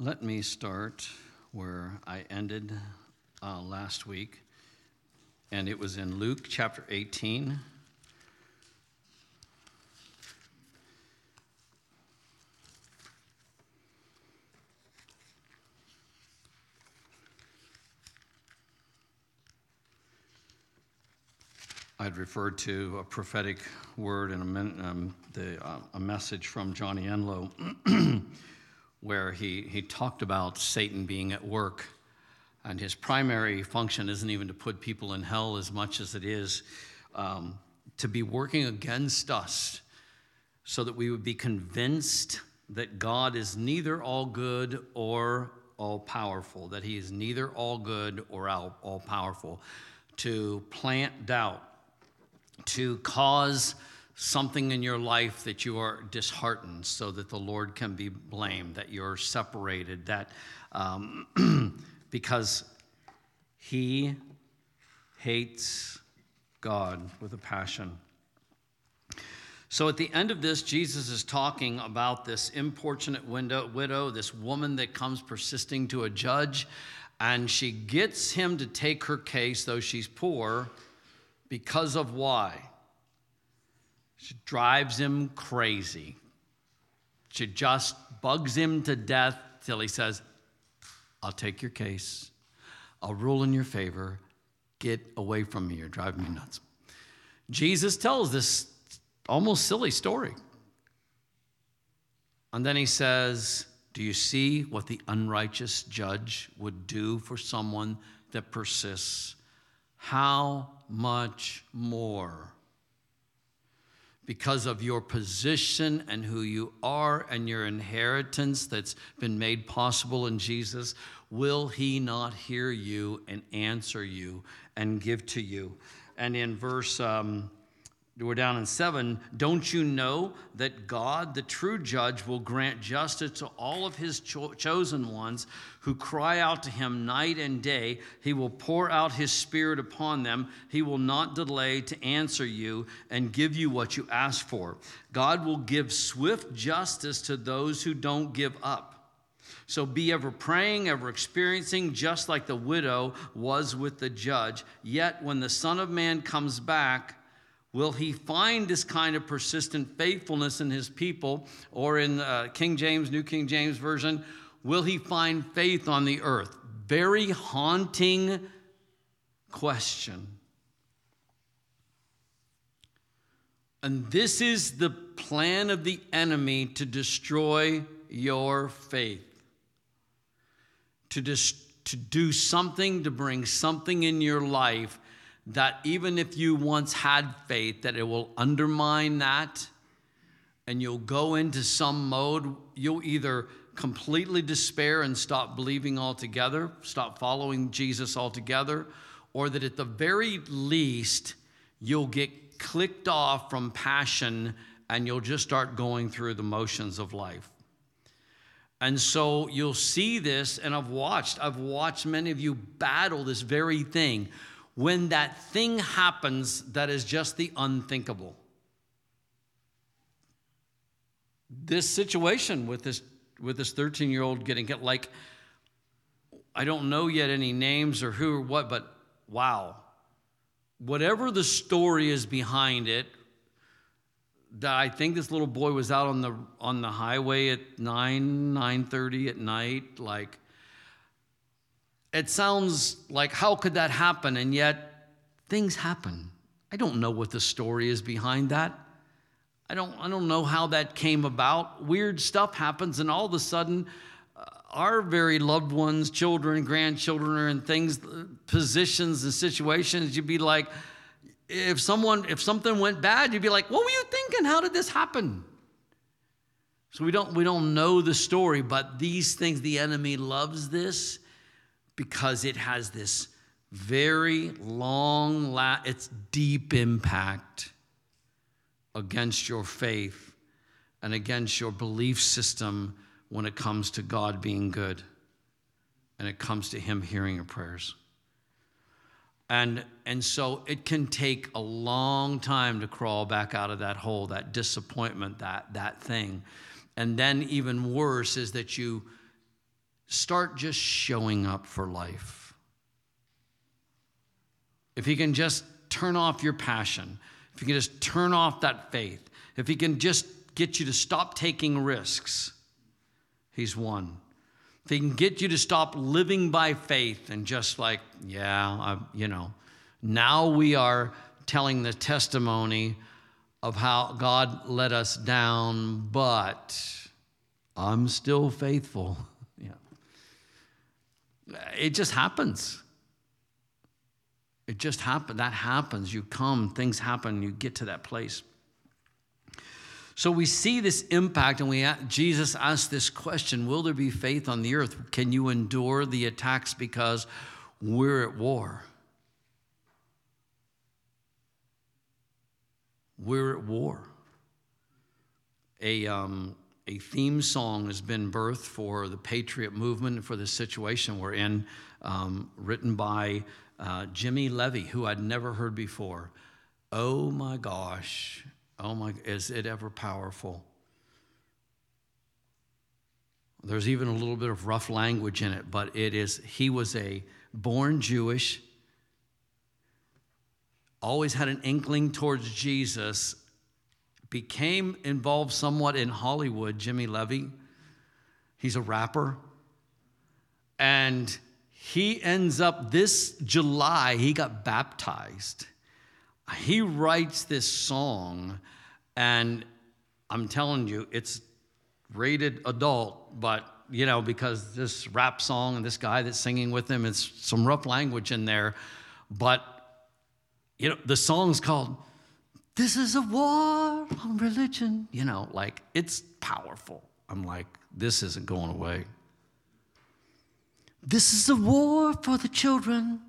Let me start where I ended uh, last week, and it was in Luke chapter 18. I'd referred to a prophetic word and a, um, the, uh, a message from Johnny Enlow where he, he talked about Satan being at work. And his primary function isn't even to put people in hell as much as it is um, to be working against us so that we would be convinced that God is neither all good or all powerful, that he is neither all good or all, all powerful, to plant doubt to cause something in your life that you are disheartened so that the Lord can be blamed, that you're separated, that um, because He hates God with a passion. So at the end of this, Jesus is talking about this importunate window, widow, this woman that comes persisting to a judge, and she gets him to take her case, though she's poor because of why? She drives him crazy. She just bugs him to death till he says, I'll take your case. I'll rule in your favor. Get away from me. You're driving me nuts. Jesus tells this almost silly story. And then he says, Do you see what the unrighteous judge would do for someone that persists? How much more? Because of your position and who you are and your inheritance that's been made possible in Jesus, will He not hear you and answer you and give to you? And in verse um, we're down in seven. Don't you know that God, the true judge, will grant justice to all of his cho- chosen ones who cry out to him night and day? He will pour out his spirit upon them. He will not delay to answer you and give you what you ask for. God will give swift justice to those who don't give up. So be ever praying, ever experiencing, just like the widow was with the judge. Yet when the Son of Man comes back, Will he find this kind of persistent faithfulness in his people? Or in uh, King James, New King James Version, will he find faith on the earth? Very haunting question. And this is the plan of the enemy to destroy your faith, to, dis- to do something, to bring something in your life that even if you once had faith, that it will undermine that and you'll go into some mode, you'll either completely despair and stop believing altogether, stop following Jesus altogether, or that at the very least, you'll get clicked off from passion and you'll just start going through the motions of life. And so you'll see this, and I've watched, I've watched many of you battle this very thing when that thing happens that is just the unthinkable. This situation with this with this 13 year old getting hit, like, I don't know yet any names or who or what, but wow. Whatever the story is behind it, that I think this little boy was out on the on the highway at 9, 9:30 at night, like it sounds like, how could that happen? And yet, things happen. I don't know what the story is behind that. I don't, I don't know how that came about. Weird stuff happens, and all of a sudden, uh, our very loved ones, children, grandchildren, are in things, uh, positions, and situations. You'd be like, if someone, if something went bad, you'd be like, what were you thinking? How did this happen? So we don't, we don't know the story, but these things, the enemy loves this because it has this very long, la- it's deep impact against your faith and against your belief system when it comes to God being good and it comes to Him hearing your prayers. And, and so it can take a long time to crawl back out of that hole, that disappointment, that, that thing. And then, even worse, is that you start just showing up for life. If you can just turn off your passion, if you can just turn off that faith, if he can just get you to stop taking risks, he's won. If he can get you to stop living by faith and just like, yeah, I, you know, now we are telling the testimony of how God let us down, but I'm still faithful. It just happens. It just happens. That happens. You come, things happen, you get to that place. So we see this impact, and we Jesus asked this question: Will there be faith on the earth? Can you endure the attacks because we're at war? We're at war. A, um, a theme song has been birthed for the patriot movement, for the situation we're in, um, written by uh, Jimmy Levy, who I'd never heard before. Oh my gosh, oh my, is it ever powerful? There's even a little bit of rough language in it, but it is, he was a born Jewish, always had an inkling towards Jesus, became involved somewhat in Hollywood, Jimmy Levy. He's a rapper. And he ends up this July, he got baptized. He writes this song, and I'm telling you, it's rated adult, but you know, because this rap song and this guy that's singing with him, it's some rough language in there. But you know, the song's called This is a War on Religion. You know, like it's powerful. I'm like, this isn't going away. This is a war for the children.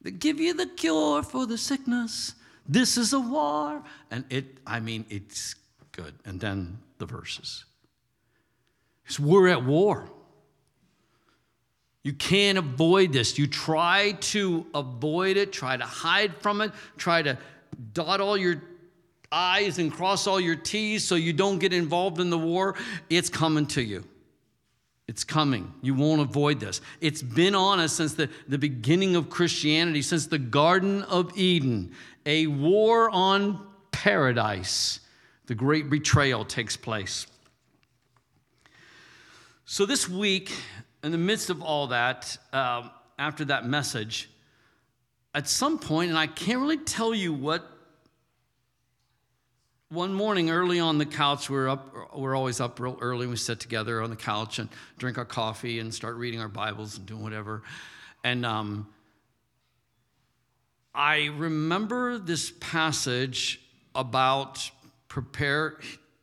They give you the cure for the sickness. This is a war. And it, I mean, it's good. And then the verses. Because we're at war. You can't avoid this. You try to avoid it, try to hide from it, try to dot all your I's and cross all your T's so you don't get involved in the war. It's coming to you. It's coming. You won't avoid this. It's been on us since the, the beginning of Christianity, since the Garden of Eden. A war on paradise. The great betrayal takes place. So this week, in the midst of all that, um, after that message, at some point, and I can't really tell you what. One morning, early on the couch, we're up. We're always up real early. We sit together on the couch and drink our coffee and start reading our Bibles and doing whatever. And um, I remember this passage about prepare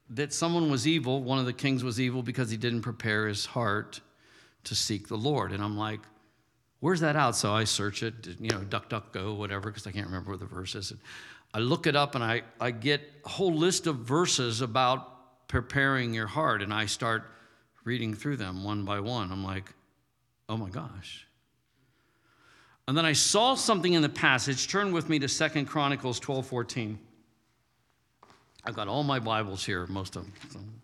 that someone was evil. One of the kings was evil because he didn't prepare his heart to seek the Lord. And I'm like, where's that out? So I search it, you know, duck, duck, go, whatever, because I can't remember what the verse is. And I look it up and I, I get a whole list of verses about preparing your heart. And I start reading through them one by one. I'm like, oh my gosh. And then I saw something in the passage. Turn with me to Second Chronicles 12 14. I've got all my Bibles here, most of them.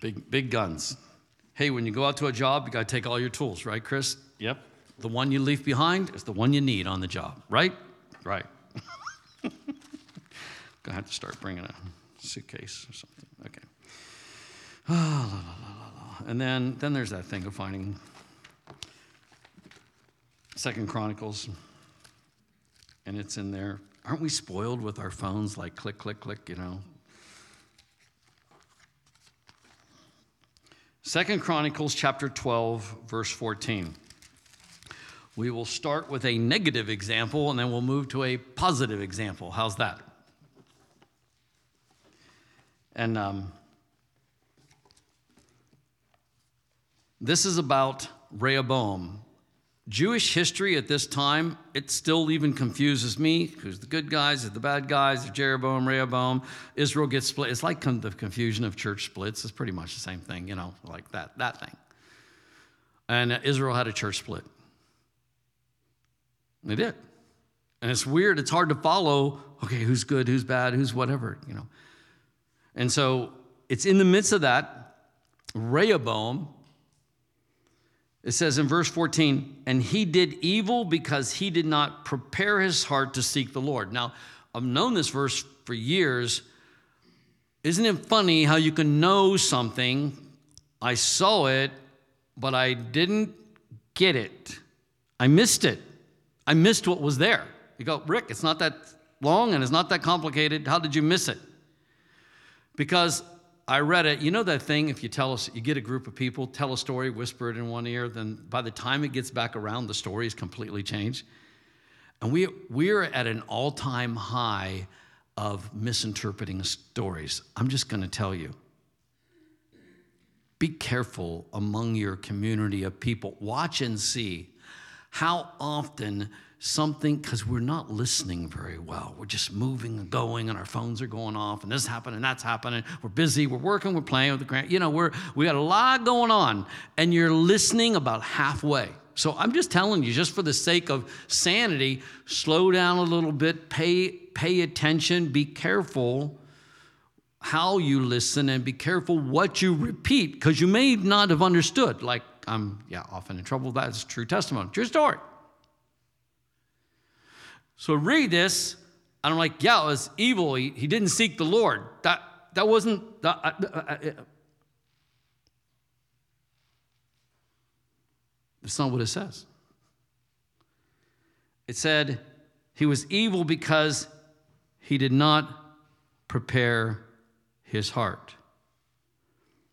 Big, big guns. Hey, when you go out to a job, you got to take all your tools, right, Chris? Yep. The one you leave behind is the one you need on the job, right? Right. Gonna have to start bringing a suitcase or something. Okay. and then, then there's that thing of finding Second Chronicles, and it's in there. Aren't we spoiled with our phones? Like click, click, click. You know, Second Chronicles chapter 12, verse 14. We will start with a negative example and then we'll move to a positive example. How's that? And um, this is about Rehoboam, Jewish history at this time, it still even confuses me. Who's the good guys? Who's the bad guys? Jeroboam, Rehoboam. Israel gets split. It's like the confusion of church splits. It's pretty much the same thing, you know, like that, that thing. And uh, Israel had a church split. They did. And it's weird. It's hard to follow, okay, who's good, who's bad, who's whatever, you know. And so it's in the midst of that Rehoboam, it says in verse 14, and he did evil because he did not prepare his heart to seek the Lord. Now, I've known this verse for years. Isn't it funny how you can know something? I saw it, but I didn't get it. I missed it. I missed what was there. You go, Rick, it's not that long and it's not that complicated. How did you miss it? Because I read it. You know that thing, if you tell us, you get a group of people, tell a story, whisper it in one ear, then by the time it gets back around, the story is completely changed. And we, we're at an all time high of misinterpreting stories. I'm just going to tell you be careful among your community of people. Watch and see how often something, because we're not listening very well. We're just moving and going, and our phones are going off, and this happening, and that's happening. We're busy, we're working, we're playing with the grant. You know, we're we got a lot going on, and you're listening about halfway. So I'm just telling you, just for the sake of sanity, slow down a little bit, pay pay attention, be careful how you listen, and be careful what you repeat, because you may not have understood. Like I'm yeah often in trouble. That's true testimony, true story. So read this, and I'm like, yeah, it was evil. He, he didn't seek the Lord. That, that wasn't. That, uh, uh, uh, that's not what it says. It said he was evil because he did not prepare his heart.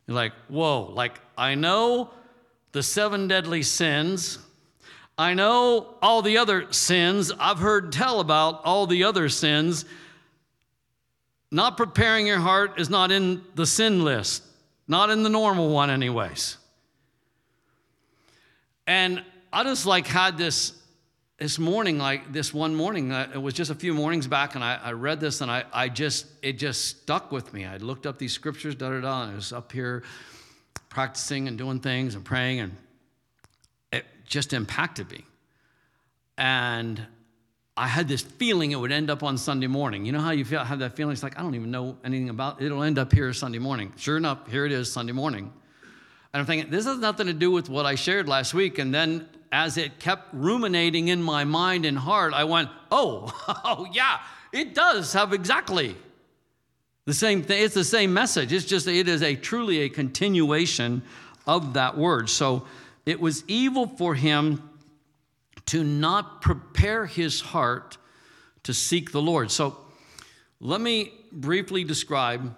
You're like, whoa, like I know the seven deadly sins. I know all the other sins. I've heard tell about all the other sins. Not preparing your heart is not in the sin list, not in the normal one, anyways. And I just like had this this morning, like this one morning, uh, it was just a few mornings back, and I, I read this, and I, I just it just stuck with me. I looked up these scriptures, da da da, and I was up here practicing and doing things and praying, and just impacted me. And I had this feeling it would end up on Sunday morning. You know how you feel, have that feeling? It's like, I don't even know anything about it. It'll end up here Sunday morning. Sure enough, here it is Sunday morning. And I'm thinking, this has nothing to do with what I shared last week. And then as it kept ruminating in my mind and heart, I went, oh, oh yeah, it does have exactly the same thing. It's the same message. It's just, it is a truly a continuation of that word. So it was evil for him to not prepare his heart to seek the Lord. So let me briefly describe.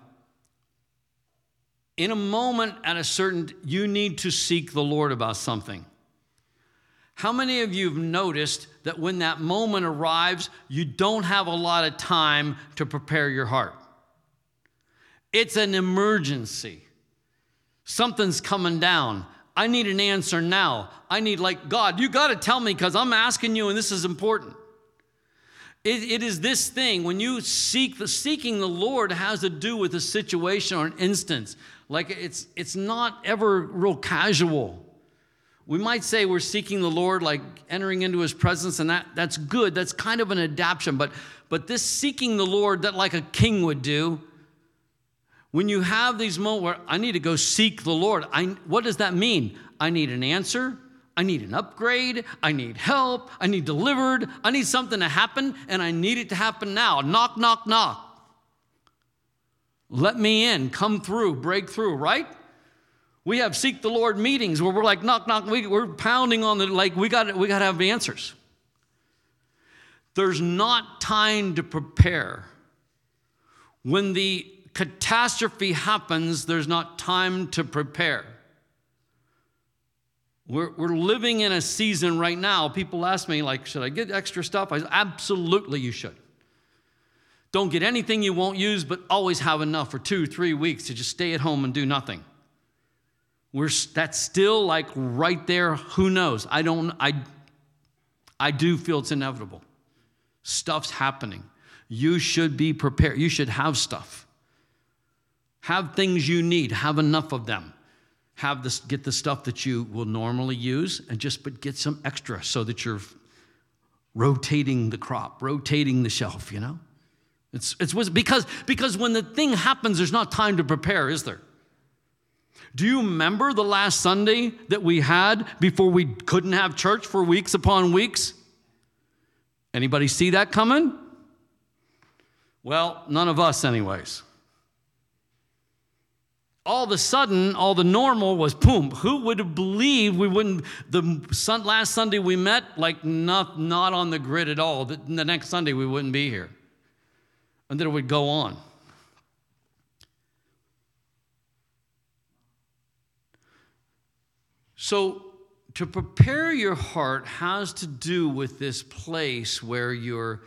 In a moment, at a certain, you need to seek the Lord about something. How many of you have noticed that when that moment arrives, you don't have a lot of time to prepare your heart? It's an emergency. Something's coming down. I need an answer now. I need, like, God, you got to tell me because I'm asking you and this is important. It, it is this thing when you seek the seeking the Lord has to do with a situation or an instance. Like it's it's not ever real casual. We might say we're seeking the Lord, like entering into His presence, and that that's good. That's kind of an adaptation. But but this seeking the Lord that like a king would do, when you have these moments where I need to go seek the Lord, I, what does that mean? I need an answer. I need an upgrade. I need help. I need delivered. I need something to happen, and I need it to happen now. Knock, knock, knock. Let me in, come through, break through, right? We have seek the Lord meetings where we're like, knock, knock, we, are pounding on the, like, we got we got to have the answers. There's not time to prepare. When the catastrophe happens, there's not time to prepare. We're, we're living in a season right now. People ask me, like, should I get extra stuff? I say, absolutely, you should. Don't get anything you won't use, but always have enough for two, three weeks to just stay at home and do nothing. We're, that's still like right there. Who knows? I don't, I, I do feel it's inevitable. Stuff's happening. You should be prepared. You should have stuff. Have things you need, have enough of them. Have this, get the stuff that you will normally use and just but get some extra so that you're rotating the crop, rotating the shelf, you know? It's, it's because, because when the thing happens, there's not time to prepare, is there? Do you remember the last Sunday that we had before we couldn't have church for weeks upon weeks? Anybody see that coming? Well, none of us, anyways. All of a sudden, all the normal was boom. Who would have believed we wouldn't? The sun, last Sunday we met, like not, not on the grid at all. The, the next Sunday we wouldn't be here. And then it would go on. So, to prepare your heart has to do with this place where you're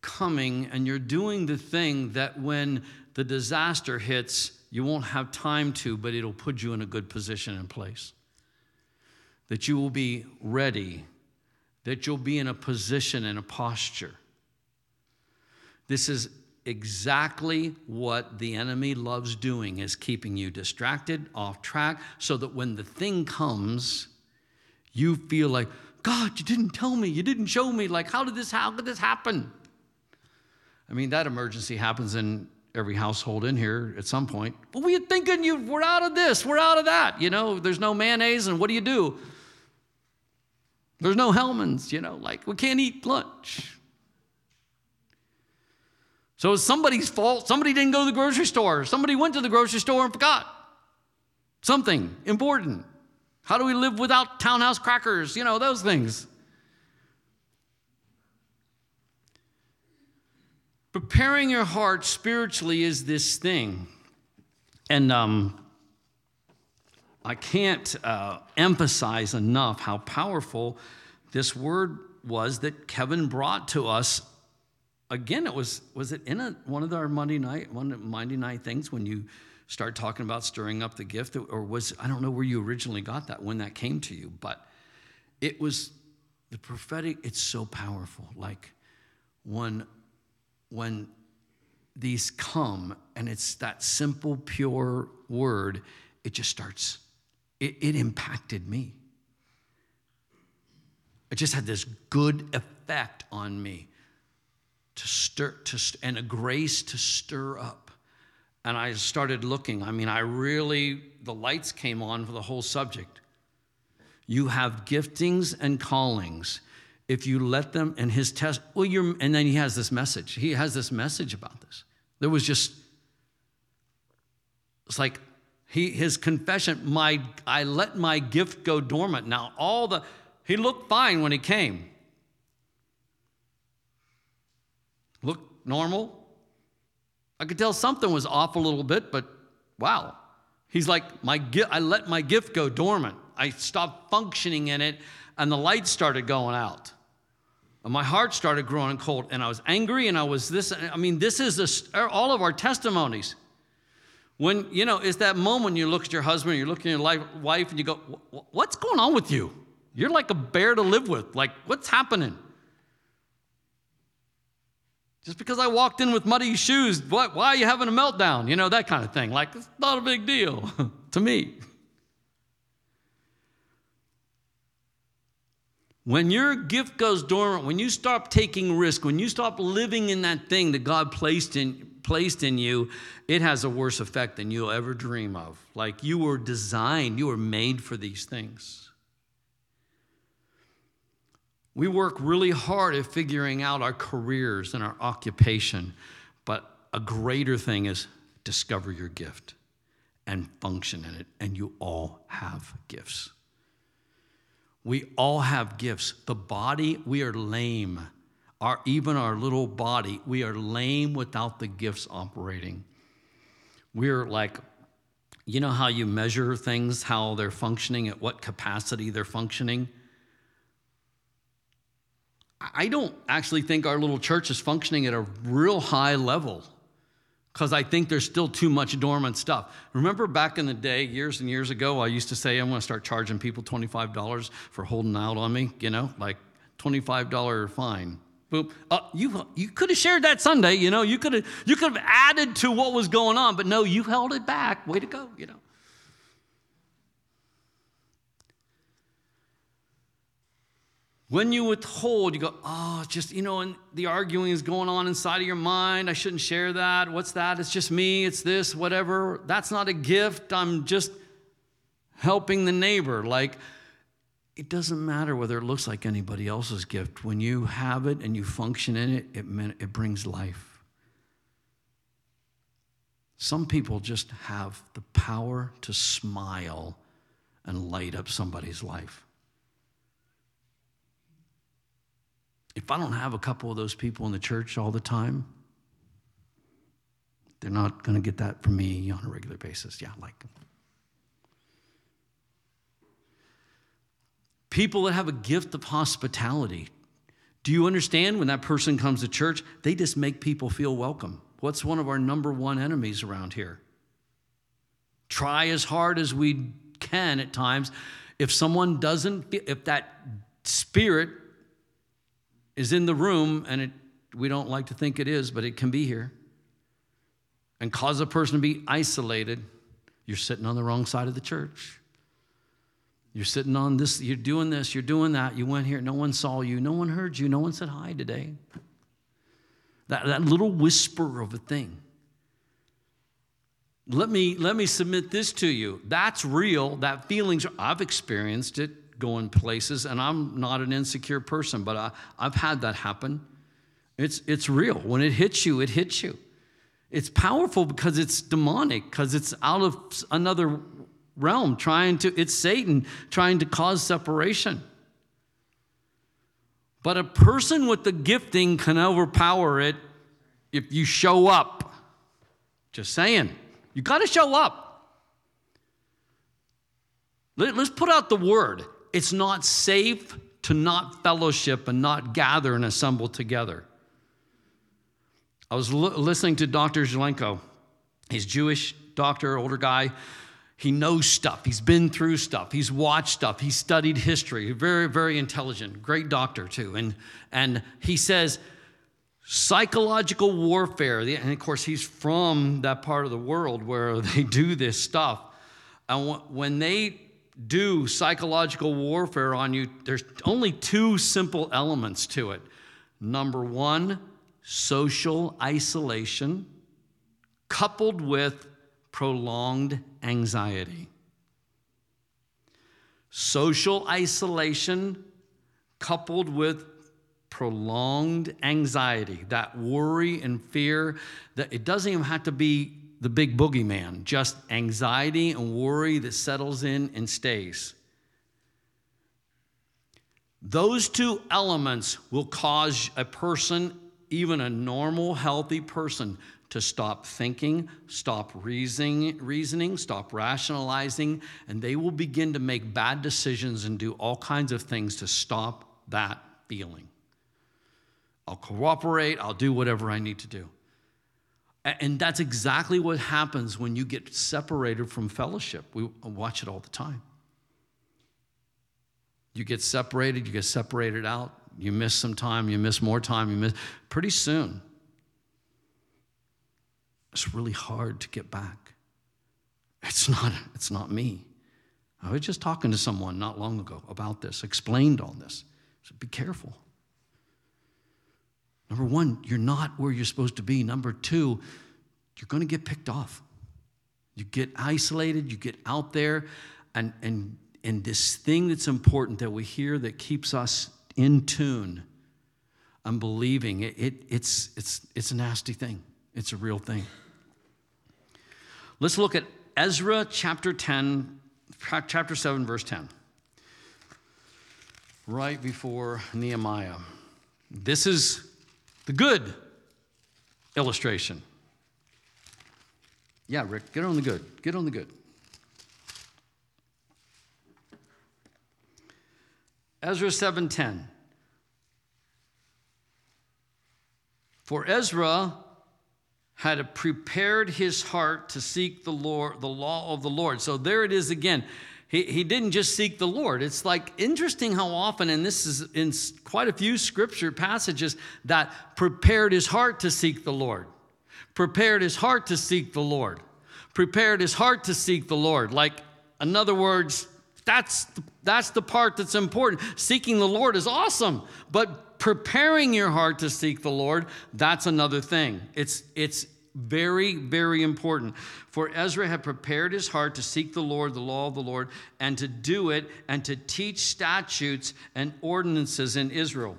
coming and you're doing the thing that when the disaster hits, you won't have time to, but it'll put you in a good position and place. That you will be ready, that you'll be in a position and a posture. This is exactly what the enemy loves doing is keeping you distracted off track so that when the thing comes you feel like god you didn't tell me you didn't show me like how did this how could this happen i mean that emergency happens in every household in here at some point but we are thinking you we're out of this we're out of that you know there's no mayonnaise and what do you do there's no hellmann's you know like we can't eat lunch so it's somebody's fault. Somebody didn't go to the grocery store. Somebody went to the grocery store and forgot something important. How do we live without townhouse crackers? You know, those things. Preparing your heart spiritually is this thing. And um, I can't uh, emphasize enough how powerful this word was that Kevin brought to us again, it was was it in a, one of our Monday night one Monday night things when you start talking about stirring up the gift, or was I don't know where you originally got that when that came to you, but it was the prophetic. It's so powerful. Like when when these come and it's that simple, pure word, it just starts. It, it impacted me. It just had this good effect on me to stir to and a grace to stir up and i started looking i mean i really the lights came on for the whole subject you have giftings and callings if you let them and his test well you're and then he has this message he has this message about this there was just it's like he his confession my i let my gift go dormant now all the he looked fine when he came Looked normal. I could tell something was off a little bit, but wow. He's like, my gift I let my gift go dormant. I stopped functioning in it, and the lights started going out. My heart started growing cold, and I was angry, and I was this. I mean, this is a, er, all of our testimonies. When, you know, it's that moment you look at your husband, you're looking at your life, wife, and you go, What's going on with you? You're like a bear to live with. Like, what's happening? Just because I walked in with muddy shoes, what, why are you having a meltdown? You know, that kind of thing. Like, it's not a big deal to me. When your gift goes dormant, when you stop taking risk, when you stop living in that thing that God placed in, placed in you, it has a worse effect than you'll ever dream of. Like you were designed, you were made for these things. We work really hard at figuring out our careers and our occupation, but a greater thing is discover your gift and function in it, and you all have gifts. We all have gifts. The body, we are lame. Our, even our little body, we are lame without the gifts operating. We're like, you know how you measure things, how they're functioning, at what capacity they're functioning? I don't actually think our little church is functioning at a real high level because I think there's still too much dormant stuff. Remember back in the day, years and years ago, I used to say I'm going to start charging people $25 for holding out on me, you know, like $25 fine. Boom. Uh, you, you could have shared that Sunday, you know, you could have you could have added to what was going on, but no, you held it back. Way to go, you know. When you withhold, you go, oh, just, you know, and the arguing is going on inside of your mind. I shouldn't share that. What's that? It's just me. It's this, whatever. That's not a gift. I'm just, helping the neighbor. Like, it doesn't matter whether it looks like anybody else's gift. When you have it and you function in it, it, it brings life. Some people just have the power to smile and light up somebody's life. If I don't have a couple of those people in the church all the time, they're not going to get that from me on a regular basis. Yeah, like people that have a gift of hospitality. Do you understand when that person comes to church, they just make people feel welcome? What's one of our number one enemies around here? Try as hard as we can at times. If someone doesn't, if that spirit is in the room, and it, we don't like to think it is, but it can be here, and cause a person to be isolated, you're sitting on the wrong side of the church. You're sitting on this, you're doing this, you're doing that. You went here, no one saw you, no one heard you, no one said hi today. That, that little whisper of a thing. Let me, let me submit this to you. That's real. That feelings, I've experienced it going places, and I'm not an insecure person, but I, I've had that happen. It's, it's real. When it hits you, it hits you. It's powerful because it's demonic, because it's out of another realm, trying to, it's Satan trying to cause separation. But a person with the gifting can overpower it if you show up. Just saying. You got to show up. Let, us put out the word. It's not safe to not fellowship and not gather and assemble together. I was listening to Dr. Zelenko. He's Jewish doctor, older guy. He knows stuff. He's been through stuff. He's watched stuff. He's studied history. Very, very intelligent. Great doctor, too. And, and he says, psychological warfare, and of course, he's from that part of the world where they do this stuff. And when they do psychological warfare on you, there's only two simple elements to it. Number one, social isolation, coupled with prolonged anxiety. Social isolation coupled with prolonged anxiety, that worry and fear, that it doesn't even have to be the big boogeyman, just anxiety and worry that settles in and stays. Those two elements will cause a person, even a normal, healthy person, to stop thinking, stop reasoning, reasoning, stop rationalizing, and they will begin to make bad decisions and do all kinds of things to stop that feeling. I'll cooperate, I'll do whatever I need to do. And that's exactly what happens when you get separated from fellowship. We watch it all the time. You get separated, you get separated out, you miss some time, you miss more time, you miss pretty soon it's really hard to get back. It's not, it's not me. I was just talking to someone not long ago about this, explained all this. So be careful. Number one, you're not where you're supposed to be. Number two, you're going to get picked off. You get isolated, you get out there, and, and, and this thing that's important that we hear that keeps us in tune and believing, it, it, it's, it's, it's a nasty thing. It's a real thing. Let's look at Ezra chapter 10, chapter 7, verse 10. Right before Nehemiah. This is the good illustration. Yeah, Rick, get on the good. Get on the good. Ezra 7:10. For Ezra had prepared his heart to seek the Lord, the law of the Lord. So there it is again. He, he didn't just seek the Lord. It's like interesting how often, and this is in quite a few scripture passages, that prepared his heart to seek the Lord. Prepared his heart to seek the Lord. Prepared his heart to seek the Lord. Like, in other words, that's, that's the part that's important. Seeking the Lord is awesome, but preparing your heart to seek the Lord, that's another thing. It's, it's very, very important. For Ezra had prepared his heart to seek the Lord, the law of the Lord, and to do it, and to teach statutes and ordinances in Israel.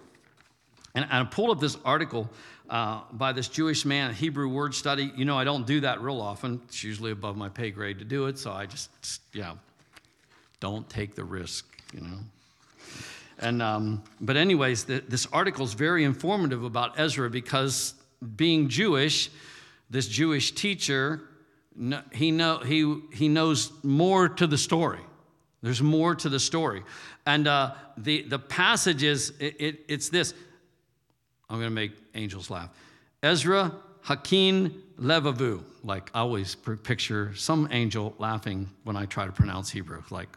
And I pulled up this article uh, by this Jewish man, Hebrew word study. You know, I don't do that real often. It's usually above my pay grade to do it, so I just, yeah, don't take the risk, you know. And um, but anyways, the, this article is very informative about Ezra because being Jewish, this Jewish teacher, he know he he knows more to the story. There's more to the story, and uh, the the passage is it, it, it's this. I'm going to make angels laugh. Ezra Hakin Levavu. Like I always picture some angel laughing when I try to pronounce Hebrew, like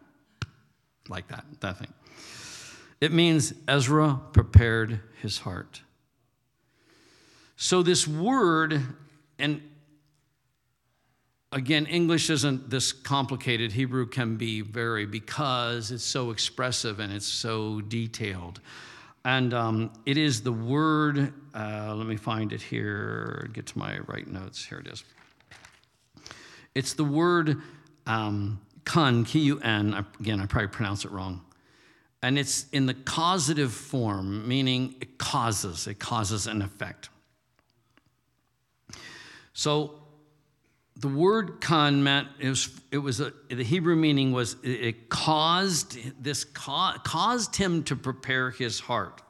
like that that thing. It means Ezra prepared his heart. So, this word, and again, English isn't this complicated. Hebrew can be very because it's so expressive and it's so detailed. And um, it is the word, uh, let me find it here, get to my right notes. Here it is. It's the word um, kun, K U N. Again, I probably pronounce it wrong and it's in the causative form, meaning it causes, it causes an effect. So the word kan meant it was, it was a, the Hebrew meaning was it caused this caused him to prepare his heart,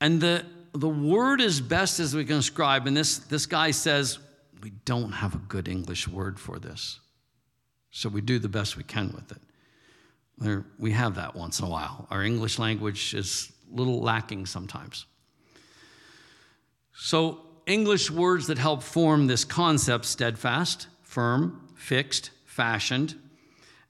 and the the word as best as we can describe. And this this guy says we don't have a good English word for this, so we do the best we can with it. There, we have that once in a while. Our English language is a little lacking sometimes. So, English words that help form this concept steadfast, firm, fixed, fashioned.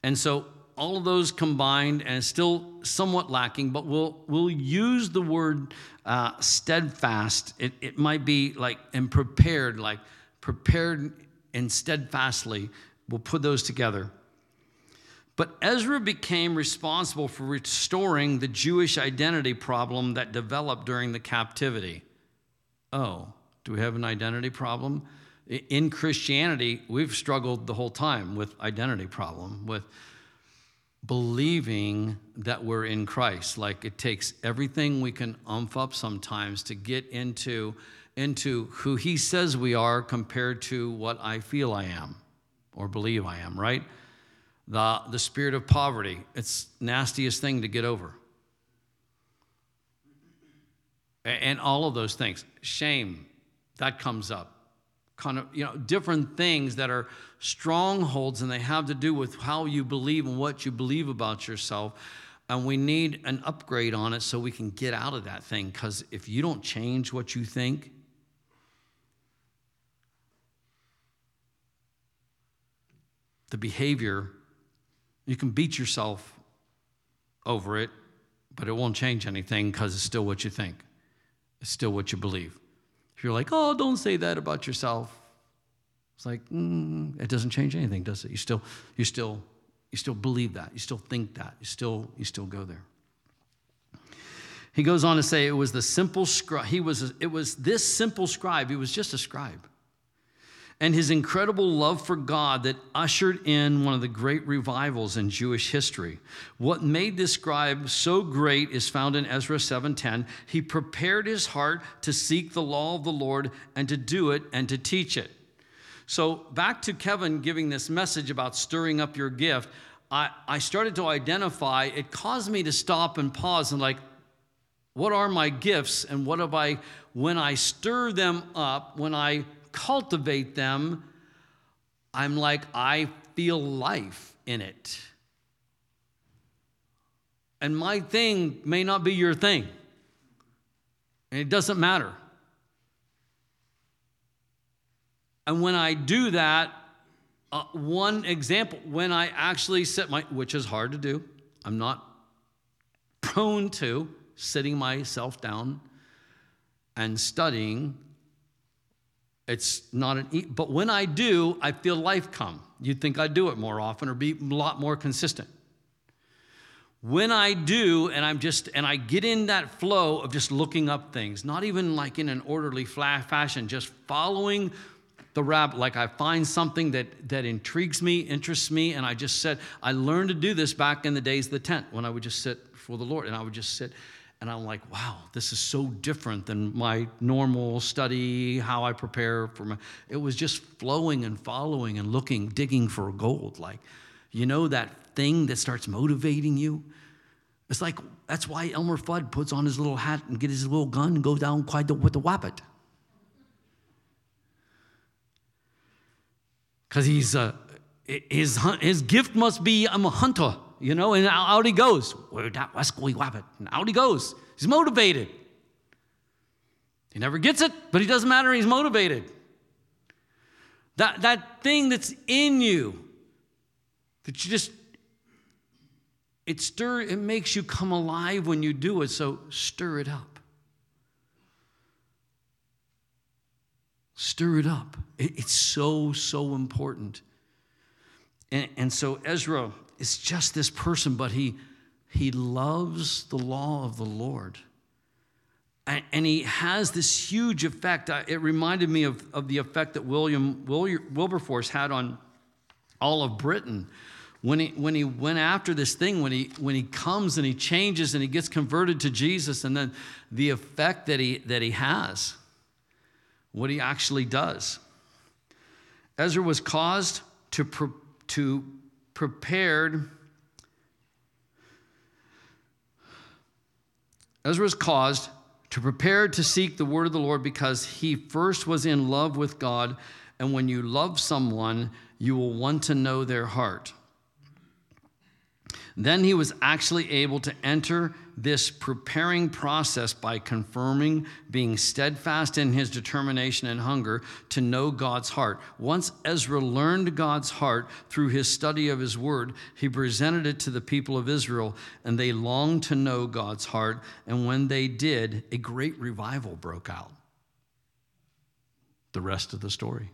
And so, all of those combined, and still somewhat lacking, but we'll, we'll use the word uh, steadfast. It, it might be like, and prepared, like prepared and steadfastly. We'll put those together. But Ezra became responsible for restoring the Jewish identity problem that developed during the captivity. Oh, do we have an identity problem? In Christianity, we've struggled the whole time with identity problem, with believing that we're in Christ. Like it takes everything we can umph up sometimes to get into, into who He says we are compared to what I feel I am or believe I am, right? the, the spirit of poverty. It's nastiest thing to get over. And all of those things. Shame, that comes up. Kind of, you know, different things that are strongholds and they have to do with how you believe and what you believe about yourself. And we need an upgrade on it so we can get out of that thing. Because if you don't change what you think, the behavior you can beat yourself over it, but it won't change anything because it's still what you think. It's still what you believe. You're like, oh, don't say that about yourself, it's like, mm, it doesn't change anything, does it? You still, you still, you still believe that. You still think that. You still, you still go there. He goes on to say it was the simple scribe. He was, it was this simple scribe. He was just a scribe and his incredible love for God that ushered in one of the great revivals in Jewish history. What made this scribe so great is found in Ezra 7:10. He prepared his heart to seek the law of the Lord and to do it and to teach it. So back to Kevin giving this message about stirring up your gift, I, I started to identify, it caused me to stop and pause and like, what are my gifts and what have I, when I stir them up, when I cultivate them, I'm like, I feel life in it. And my thing may not be your thing. And it doesn't matter. And when I do that, uh, one example, when I actually sit my, which is hard to do, I'm not prone to sitting myself down and studying it's not an, e- but when I do, I feel life come. You'd think I'd do it more often or be a lot more consistent. When I do, and I'm just, and I get in that flow of just looking up things, not even like in an orderly fashion, just following the rabbit. Like I find something that, that intrigues me, interests me, and I just said, I learned to do this back in the days of the tent when I would just sit for the Lord and I would just sit. And I'm like, wow, this is so different than my normal study, how I prepare for my. It was just flowing and following and looking, digging for gold. Like, you know, that thing that starts motivating you? It's like, that's why Elmer Fudd puts on his little hat and gets his little gun and goes down quite the, with the wappet. Because he's, his, his gift must be, I'm a hunter. You know, and out he goes. That wascally Wabbit? And out he goes. He's motivated. He never gets it, but he doesn't matter. He's motivated. That, that thing that's in you, that you just, it stir, it makes you come alive when you do it, so stir it up. Stir it up. It, it's so, so important. And, and so Ezra is just this person, but he, he loves the law of the Lord. And, and he has this huge effect. It reminded me of, of the effect that William Wilberforce had on all of Britain. When he, when he went after this thing, when he, when he comes and he changes and he gets converted to Jesus, and then the effect that he, that he has, what he actually does. Ezra was caused to, to prepared. Ezra was caused to prepare to seek the word of the Lord because he first was in love with God. And when you love someone, you will want to know their heart. Then he was actually able to enter this preparing process by confirming, being steadfast in his determination and hunger to know God's heart. Once Ezra learned God's heart through his study of his word, he presented it to the people of Israel, and they longed to know God's heart. And when they did, a great revival broke out. The rest of the story.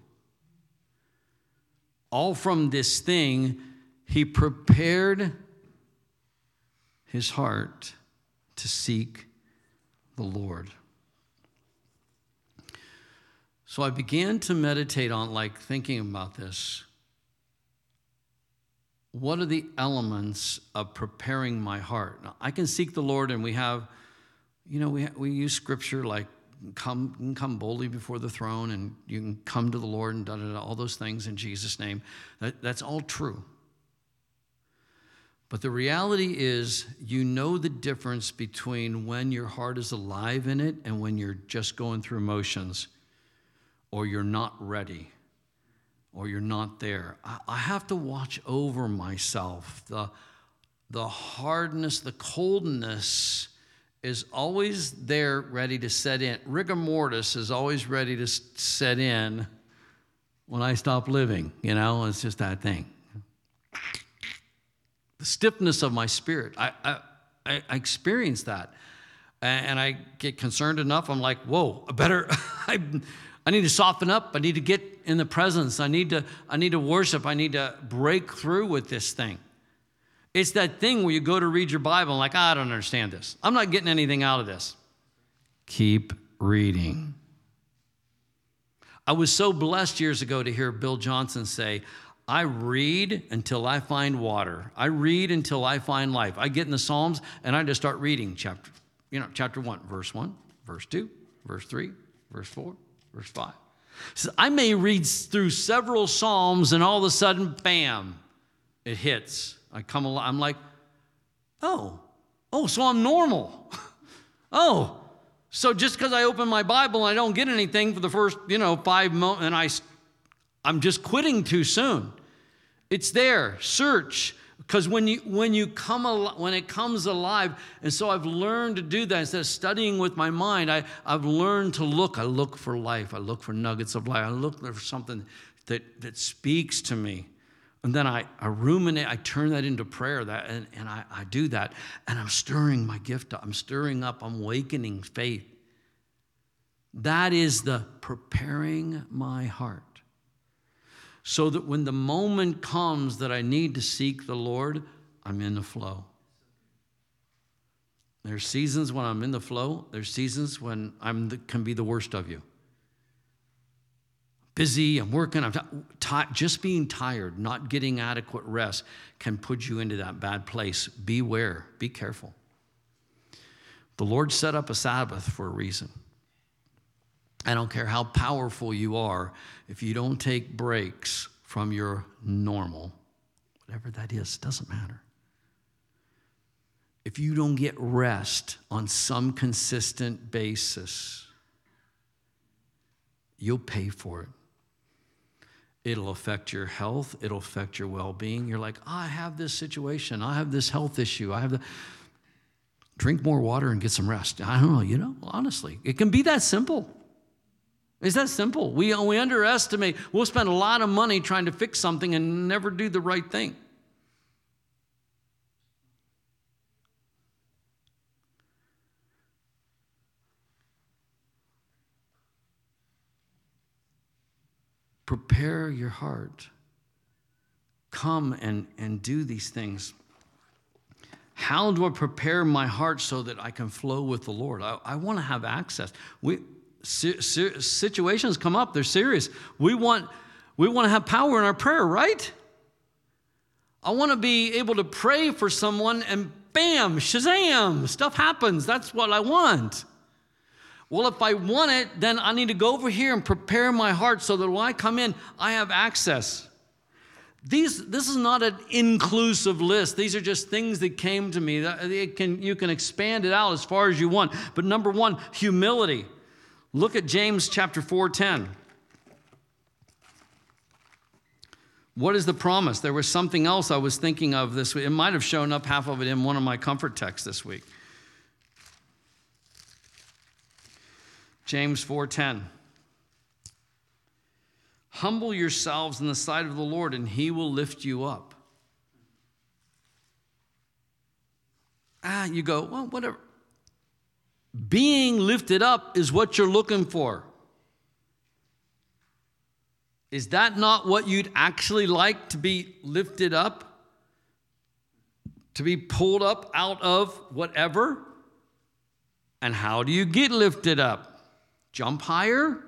All from this thing, he prepared his heart to seek the Lord. So I began to meditate on, like, thinking about this. What are the elements of preparing my heart? Now, I can seek the Lord, and we have, you know, we, we use scripture like come, come boldly before the throne, and you can come to the Lord, and da da da, all those things in Jesus' name. That, that's all true. But the reality is, you know the difference between when your heart is alive in it and when you're just going through motions, or you're not ready, or you're not there. I have to watch over myself. The, the hardness, the coldness is always there ready to set in. Rigor mortis is always ready to set in when I stop living. You know, it's just that thing the stiffness of my spirit. I, I, I experience that. And I get concerned enough, I'm like, whoa, better, I, I need to soften up. I need to get in the presence. I need to, I need to worship. I need to break through with this thing. It's that thing where you go to read your Bible and like, I don't understand this. I'm not getting anything out of this. Keep reading. I was so blessed years ago to hear Bill Johnson say, I read until I find water. I read until I find life. I get in the Psalms and I just start reading chapter, you know, chapter one, verse one, verse two, verse three, verse four, verse five. So I may read through several Psalms and all of a sudden, bam, it hits. I come along, I'm like, oh, oh, so I'm normal. oh, so just because I open my Bible and I don't get anything for the first, you know, five moments, and I, I'm just quitting too soon. It's there. Search. Because when you when you come al- when it comes alive, and so I've learned to do that instead of studying with my mind. I, I've learned to look. I look for life. I look for nuggets of life. I look for something that that speaks to me. And then I, I ruminate, I turn that into prayer, that, and, and I, I do that. And I'm stirring my gift up. I'm stirring up, I'm awakening faith. That is the preparing my heart so that when the moment comes that I need to seek the Lord, I'm in the flow. There's seasons when I'm in the flow, there's seasons when I'm can be the worst of you. busy, I'm working, I'm t- just being tired, not getting adequate rest can put you into that bad place. Beware, be careful. The Lord set up a Sabbath for a reason. I don't care how powerful you are, if you don't take breaks from your normal, whatever that is, doesn't matter. If you don't get rest on some consistent basis, you'll pay for it. It'll affect your health, it'll affect your well being. You're like, oh, I have this situation, I have this health issue, I have the. Drink more water and get some rest. I don't know, you know, honestly, it can be that simple. It's that simple. We, we underestimate, we'll spend a lot of money trying to fix something and never do the right thing. prepare your heart. Come and, and do these things. How do I prepare my heart so that I can flow with the Lord? I, I want to have access. We, situations come up, they're serious. We want, we want to have power in our prayer, right? I want to be able to pray for someone and bam, shazam, stuff happens. That's what I want. Well, if I want it, then I need to go over here and prepare my heart so that when I come in, I have access. These, this is not an inclusive list. These are just things that came to me. Can, you can expand it out as far as you want. But number one, humility. Look at James chapter 4:10. What is the promise? There was something else I was thinking of this week. It might have shown up half of it in one of my comfort texts this week. James 4:10 Humble yourselves in the sight of the Lord and he will lift you up. Ah, you go, well, whatever. Being lifted up is what you're looking for. Is that not what you'd actually like to be lifted up? To be pulled up out of whatever? And how do you get lifted up? Jump higher.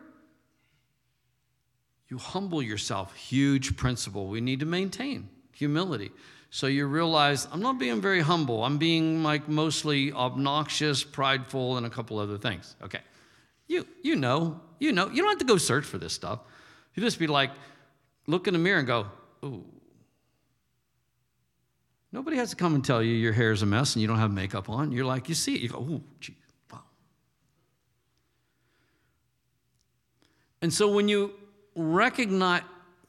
You humble yourself. Huge principle we need to maintain humility. So you realize I'm not being very humble. I'm being like mostly obnoxious, prideful, and a couple other things. Okay. You you know, you know, you don't have to go search for this stuff. You just be like, look in the mirror and go, ooh. Nobody has to come and tell you your hair is a mess and you don't have makeup on. You're like, you see it, you go, ooh, gee, And so when you recognize,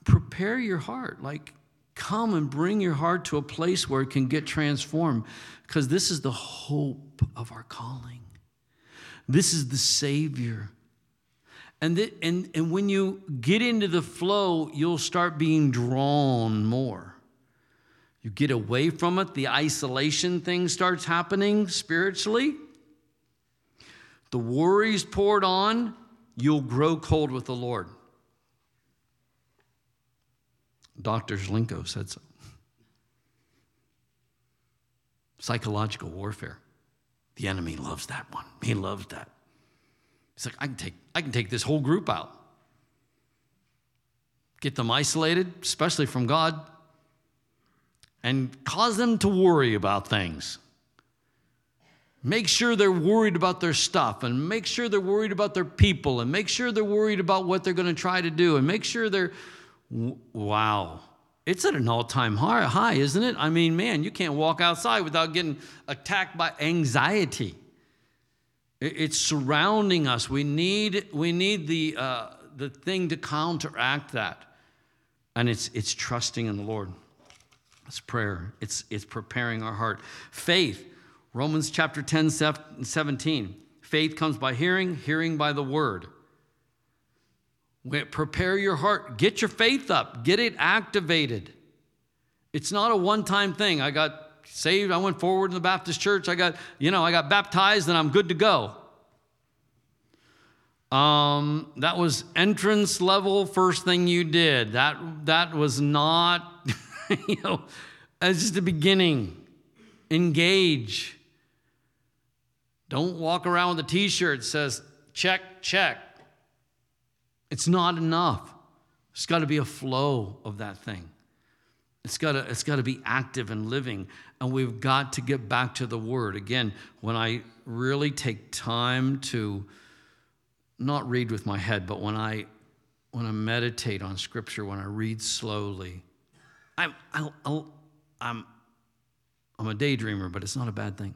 prepare your heart, like come and bring your heart to a place where it can get transformed, because this is the hope of our calling. This is the Savior. And, the, and, and when you get into the flow, you'll start being drawn more. You get away from it, the isolation thing starts happening spiritually. The worries poured on, you'll grow cold with the Lord. Dr. Zelenko said so. Psychological warfare. The enemy loves that one. He loves that. He's like, I can take, I can take this whole group out. Get them isolated, especially from God, and cause them to worry about things. Make sure they're worried about their stuff and make sure they're worried about their people and make sure they're worried about what they're going to try to do and make sure they're. Wow. It's at an all time high, isn't it? I mean, man, you can't walk outside without getting attacked by anxiety. It's surrounding us. We need, we need the, uh, the thing to counteract that. And it's, it's trusting in the Lord. It's prayer, it's, it's preparing our heart. Faith Romans chapter 10, 17. Faith comes by hearing, hearing by the word. Prepare your heart, get your faith up, get it activated. It's not a one time thing. I got saved, I went forward in the Baptist church, I got, you know, I got baptized and I'm good to go. Um, that was entrance level first thing you did. That that was not, you know, that's just the beginning. Engage. Don't walk around with a t shirt that says, check, check. It's not enough. It's got to be a flow of that thing. It's got to it's got to be active and living and we've got to get back to the word. Again, when I really take time to not read with my head, but when I when I meditate on scripture, when I read slowly, I'm I'll, I'll, I'm I'm a daydreamer, but it's not a bad thing.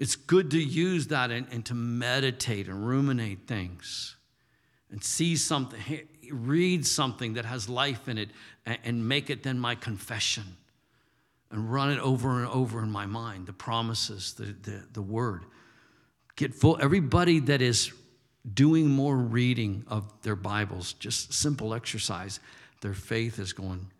It's good to use that and, and to meditate and ruminate things and see something, read something that has life in it and, and make it then my confession and run it over and over in my mind the promises, the, the, the word. Get full, everybody that is doing more reading of their Bibles, just simple exercise, their faith is going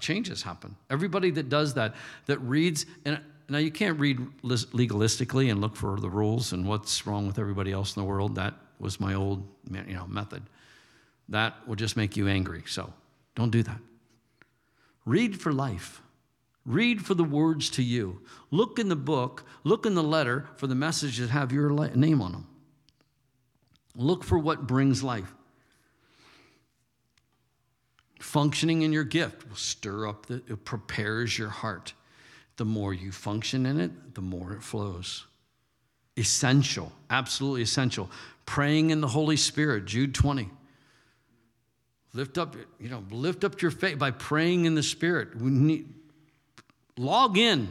changes happen. Everybody that does that, that reads, and now you can't read legalistically and look for the rules and what's wrong with everybody else in the world. That was my old you know, method. That will just make you angry. So don't do that. Read for life. Read for the words to you. Look in the book, look in the letter for the messages that have your name on them. Look for what brings life functioning in your gift will stir up the it prepares your heart. The more you function in it the more it flows. Essential absolutely essential. Praying in the holy spirit jude 20 lift up you know lift up your faith by praying in the spirit. We need log in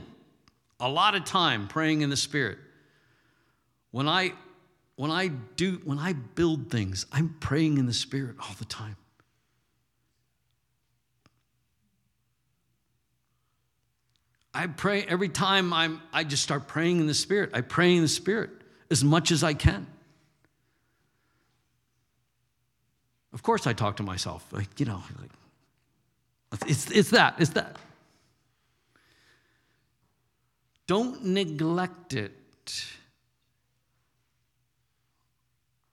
a lot of time praying in the spirit. When i when i do when i build things i'm praying in the spirit all the time I pray every time I'm, I just start praying in the Spirit. I pray in the Spirit as much as I can. Of course, I talk to myself, like, you know, like, it's, it's that, it's that. Don't neglect it.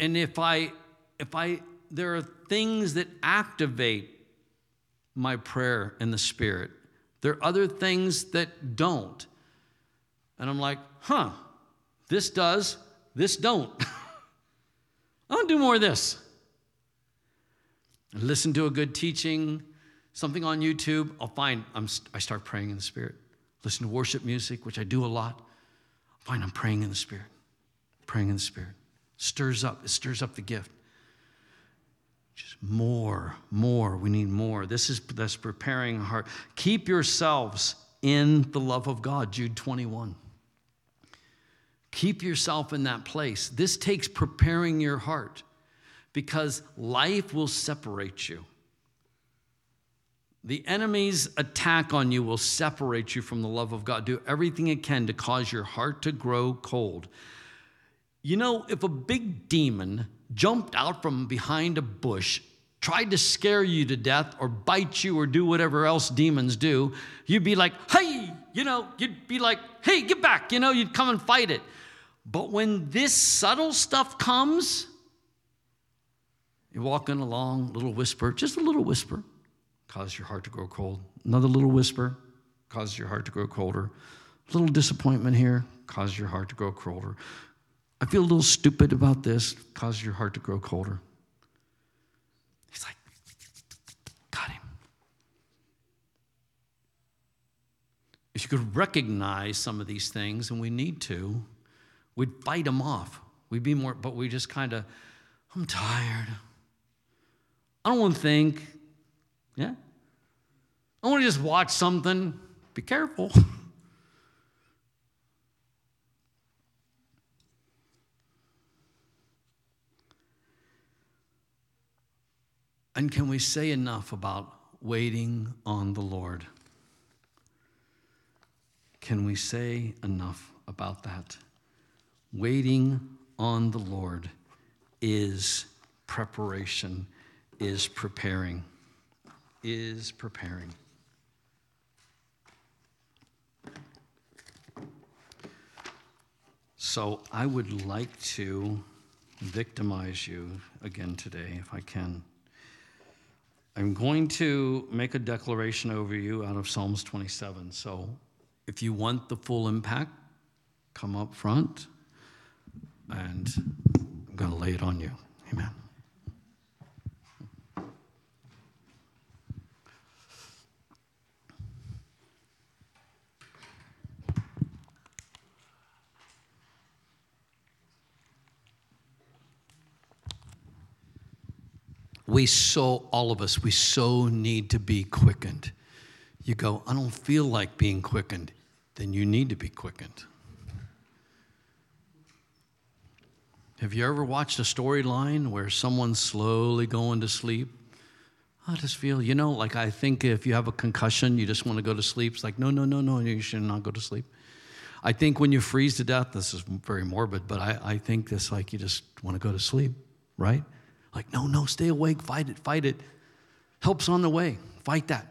And if I, if I, there are things that activate my prayer in the Spirit, there are other things that don't. And I'm like, huh, this does, this don't. I'll do more of this. Listen to a good teaching, something on YouTube, I'll find I'm, I start praying in the Spirit. Listen to worship music, which I do a lot. I'll find I'm praying in the Spirit. Praying in the Spirit. Stirs up, it stirs up the gift. Just more, more. We need more. This is that's preparing our heart. Keep yourselves in the love of God, Jude 21. Keep yourself in that place. This takes preparing your heart because life will separate you. The enemy's attack on you will separate you from the love of God. Do everything it can to cause your heart to grow cold. You know, if a big demon jumped out from behind a bush, tried to scare you to death or bite you or do whatever else demons do, you'd be like, hey, you know, you'd be like, hey, get back, you know, you'd come and fight it. But when this subtle stuff comes, you're walking along, little whisper, just a little whisper, causes your heart to grow cold. Another little whisper causes your heart to grow colder. A little disappointment here causes your heart to grow colder. I feel a little stupid about this, causes your heart to grow colder. He's like, got him. If you could recognize some of these things, and we need to, we'd fight them off. We'd be more, but we just kind of, I'm tired. I don't want to think. Yeah? I want to just watch something. Be careful. And can we say enough about waiting on the Lord? Can we say enough about that? Waiting on the Lord is preparation, is preparing, is preparing. So I would like to victimize you again today, if I can. I'm going to make a declaration over you out of Psalms 27. So if you want the full impact, come up front. and I'm going to lay it on you. Amen. We so, all of us, we so need to be quickened. You go, I don't feel like being quickened. Then you need to be quickened. Have you ever watched a storyline where someone's slowly going to sleep? I just feel, you know, like I think if you have a concussion, you just want to go to sleep. It's like, no, no, no, no, you should not go to sleep. I think when you freeze to death, this is very morbid, but I, I think this like you just want to go to sleep, right? Like, no, no, stay awake, fight it, fight it. Help's on the way, fight that.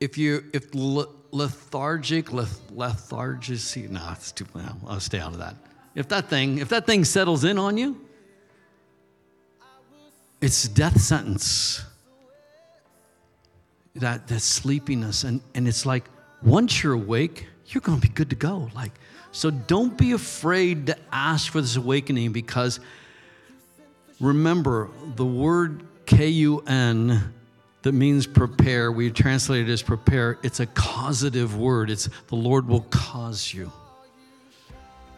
If you if lethargic, leth, lethargic, no, it's too, I'll stay out of that. If that thing, if that thing settles in on you, it's death sentence. That, that sleepiness. And, and it's like, once you're awake, you're to be good to go. Like, so don't be afraid to ask for this awakening because Remember, the word K U N that means prepare, we translate it as prepare, it's a causative word. It's the Lord will cause you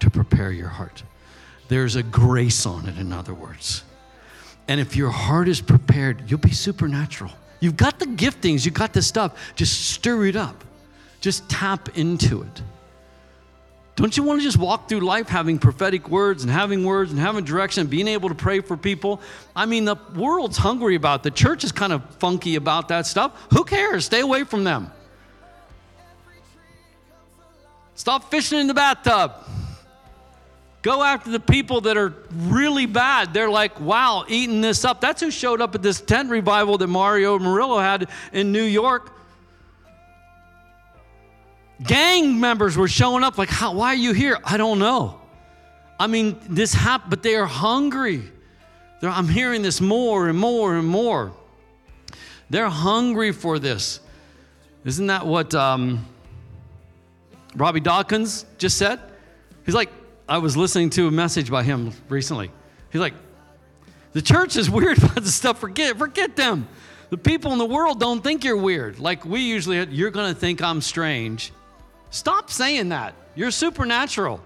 to prepare your heart. There's a grace on it, in other words. And if your heart is prepared, you'll be supernatural. You've got the giftings, you've got the stuff. Just stir it up, just tap into it. Don't you want to just walk through life having prophetic words and having words and having direction and being able to pray for people? I mean, the world's hungry about it. The church is kind of funky about that stuff. Who cares? Stay away from them. Stop fishing in the bathtub. Go after the people that are really bad. They're like, wow, eating this up. That's who showed up at this tent revival that Mario Murillo had in New York Gang members were showing up like, How, why are you here? I don't know. I mean, this happened, but they are hungry. They're, I'm hearing this more and more and more. They're hungry for this. Isn't that what um, Robby Dawkins just said? He's like, I was listening to a message by him recently. He's like, the church is weird about this stuff. Forget, forget them. The people in the world don't think you're weird. Like we usually, you're going to think I'm strange. Stop saying that. You're supernatural.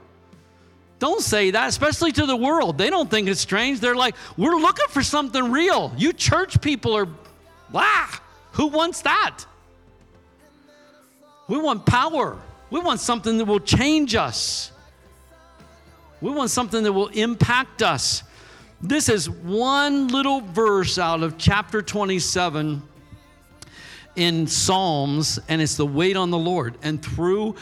Don't say that, especially to the world. They don't think it's strange. They're like, we're looking for something real. You church people are, ah, who wants that? We want power. We want something that will change us. We want something that will impact us. This is one little verse out of chapter 27 in Psalms, and it's the wait on the Lord. And through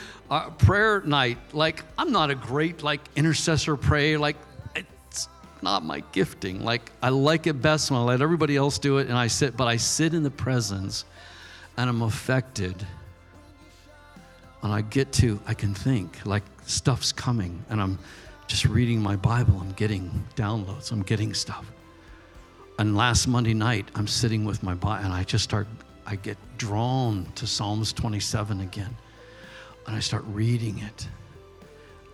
prayer night, like I'm not a great like intercessor pray, like it's not my gifting. Like I like it best when I let everybody else do it, and I sit, but I sit in the presence, and I'm affected. And I get to, I can think like stuff's coming, and I'm just reading my Bible. I'm getting downloads. I'm getting stuff. And last Monday night, I'm sitting with my Bible, and I just start I get drawn to Psalms 27 again. And I start reading it.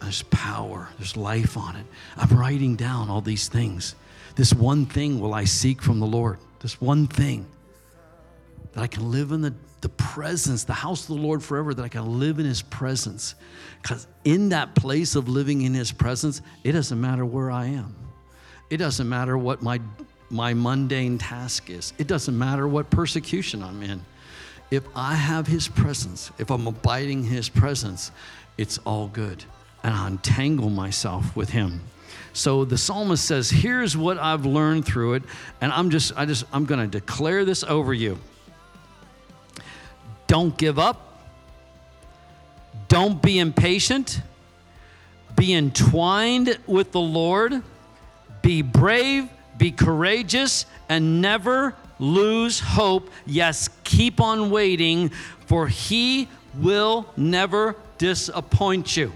There's power, there's life on it. I'm writing down all these things. This one thing will I seek from the Lord. This one thing that I can live in the, the presence, the house of the Lord forever, that I can live in His presence. Because in that place of living in His presence, it doesn't matter where I am. It doesn't matter what my my mundane task is. It doesn't matter what persecution I'm in. If I have His presence, if I'm abiding His presence, it's all good. And I entangle myself with Him. So the psalmist says, Here's what I've learned through it. And I'm just, I just, I'm going to declare this over you. Don't give up. Don't be impatient. Be entwined with the Lord. Be brave be courageous and never lose hope. Yes, keep on waiting, for He will never disappoint you.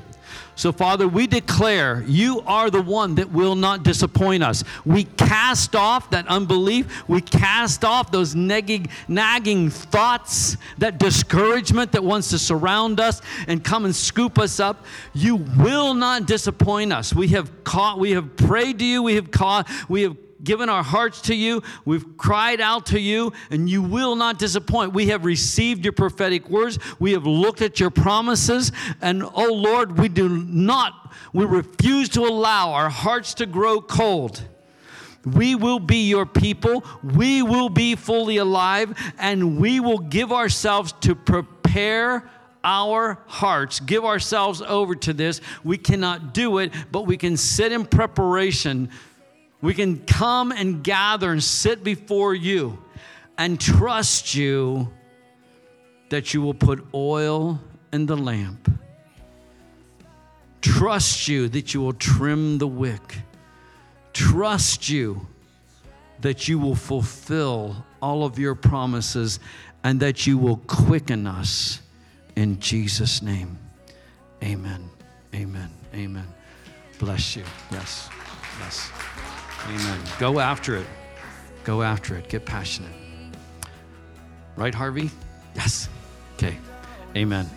So, Father, we declare you are the one that will not disappoint us. We cast off that unbelief. We cast off those nagging, nagging thoughts, that discouragement that wants to surround us and come and scoop us up. You will not disappoint us. We have caught, we have prayed to you, we have caught, we have given our hearts to you. We've cried out to you, and you will not disappoint. We have received your prophetic words. We have looked at your promises. And oh Lord, we do not, we refuse to allow our hearts to grow cold. We will be your people. We will be fully alive, and we will give ourselves to prepare our hearts, give ourselves over to this. We cannot do it, but we can sit in preparation we can come and gather and sit before you and trust you that you will put oil in the lamp. Trust you that you will trim the wick. Trust you that you will fulfill all of your promises and that you will quicken us in Jesus' name. Amen. Amen. Amen. Bless you. Yes. Yes. Amen. Go after it. Go after it. Get passionate. Right, Harvey? Yes. Okay. Amen.